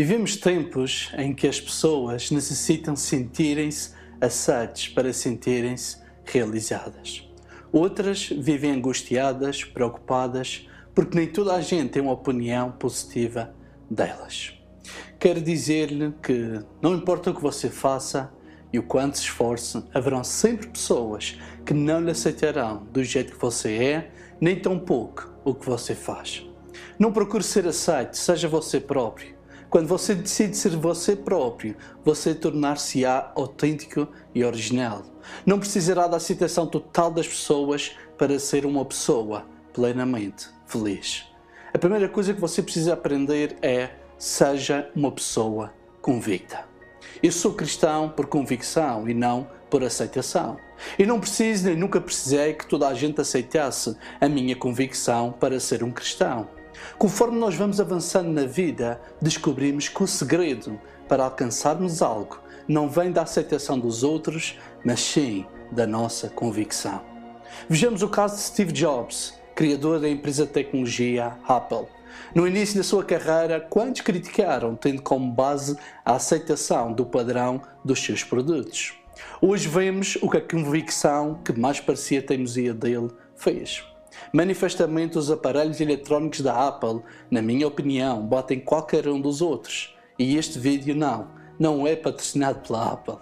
Vivemos tempos em que as pessoas necessitam sentirem-se aceites para sentirem-se realizadas. Outras vivem angustiadas, preocupadas, porque nem toda a gente tem uma opinião positiva delas. Quero dizer-lhe que não importa o que você faça e o quanto se esforce, haverão sempre pessoas que não lhe aceitarão do jeito que você é, nem tão pouco o que você faz. Não procure ser aceito, seja você próprio. Quando você decide ser você próprio, você tornar-se-á autêntico e original. Não precisará da aceitação total das pessoas para ser uma pessoa plenamente feliz. A primeira coisa que você precisa aprender é seja uma pessoa convicta. Eu sou cristão por convicção e não por aceitação. E não preciso nem nunca precisei que toda a gente aceitasse a minha convicção para ser um cristão. Conforme nós vamos avançando na vida, descobrimos que o segredo para alcançarmos algo não vem da aceitação dos outros, mas sim da nossa convicção. Vejamos o caso de Steve Jobs, criador da empresa de tecnologia Apple. No início da sua carreira, quantos criticaram, tendo como base a aceitação do padrão dos seus produtos? Hoje vemos o que a convicção que mais parecia teimosia dele fez. Manifestamente, os aparelhos eletrónicos da Apple, na minha opinião, batem qualquer um dos outros. E este vídeo não, não é patrocinado pela Apple.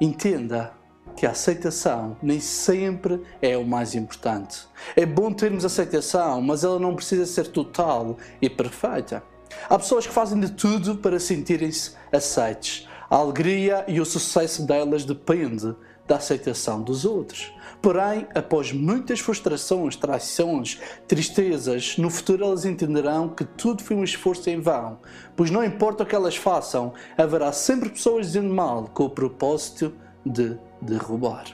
Entenda que a aceitação nem sempre é o mais importante. É bom termos aceitação, mas ela não precisa ser total e perfeita. Há pessoas que fazem de tudo para sentirem-se aceites. A alegria e o sucesso delas depende da aceitação dos outros. Porém, após muitas frustrações, traições, tristezas, no futuro elas entenderão que tudo foi um esforço em vão, pois não importa o que elas façam, haverá sempre pessoas dizendo mal com o propósito de derrubar.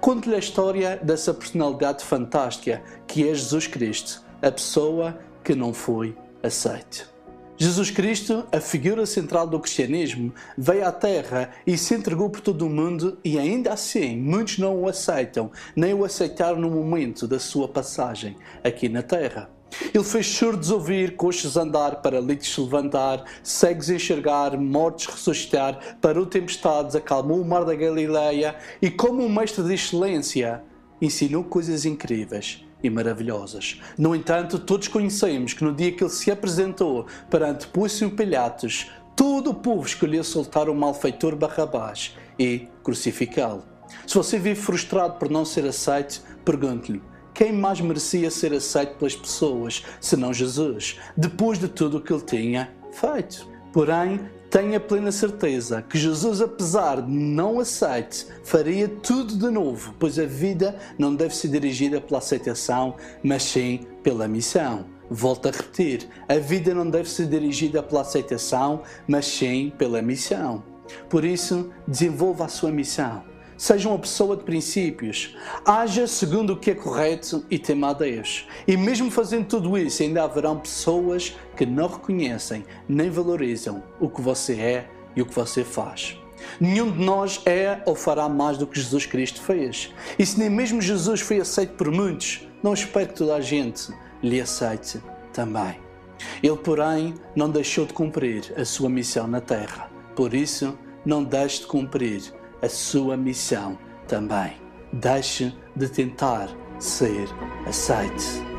Conto-lhe a história dessa personalidade fantástica que é Jesus Cristo, a pessoa que não foi aceite. Jesus Cristo, a figura central do cristianismo, veio à Terra e se entregou por todo o mundo e ainda assim muitos não o aceitam, nem o aceitaram no momento da sua passagem aqui na Terra. Ele fez surdos ouvir, coxos andar, paralíticos levantar, cegos enxergar, mortos ressuscitar, parou tempestades, acalmou o mar da Galileia e, como um mestre de excelência, ensinou coisas incríveis e maravilhosas. No entanto, todos conhecemos que no dia que ele se apresentou perante Púcio Pilatos, todo o povo escolheu soltar o malfeitor Barrabás e crucificá-lo. Se você vive frustrado por não ser aceito, pergunte-lhe: quem mais merecia ser aceito pelas pessoas senão Jesus, depois de tudo o que ele tinha feito? Porém, tenha plena certeza que Jesus, apesar de não aceite, faria tudo de novo, pois a vida não deve ser dirigida pela aceitação, mas sim pela missão. Volto a repetir: a vida não deve ser dirigida pela aceitação, mas sim pela missão. Por isso, desenvolva a sua missão. Seja uma pessoa de princípios. Haja segundo o que é correto e tema a Deus. E mesmo fazendo tudo isso, ainda haverão pessoas que não reconhecem nem valorizam o que você é e o que você faz. Nenhum de nós é ou fará mais do que Jesus Cristo fez. E se nem mesmo Jesus foi aceito por muitos, não espero que toda a gente lhe aceite também. Ele, porém, não deixou de cumprir a sua missão na terra. Por isso, não deixe de cumprir a sua missão também. Deixe de tentar ser aceite.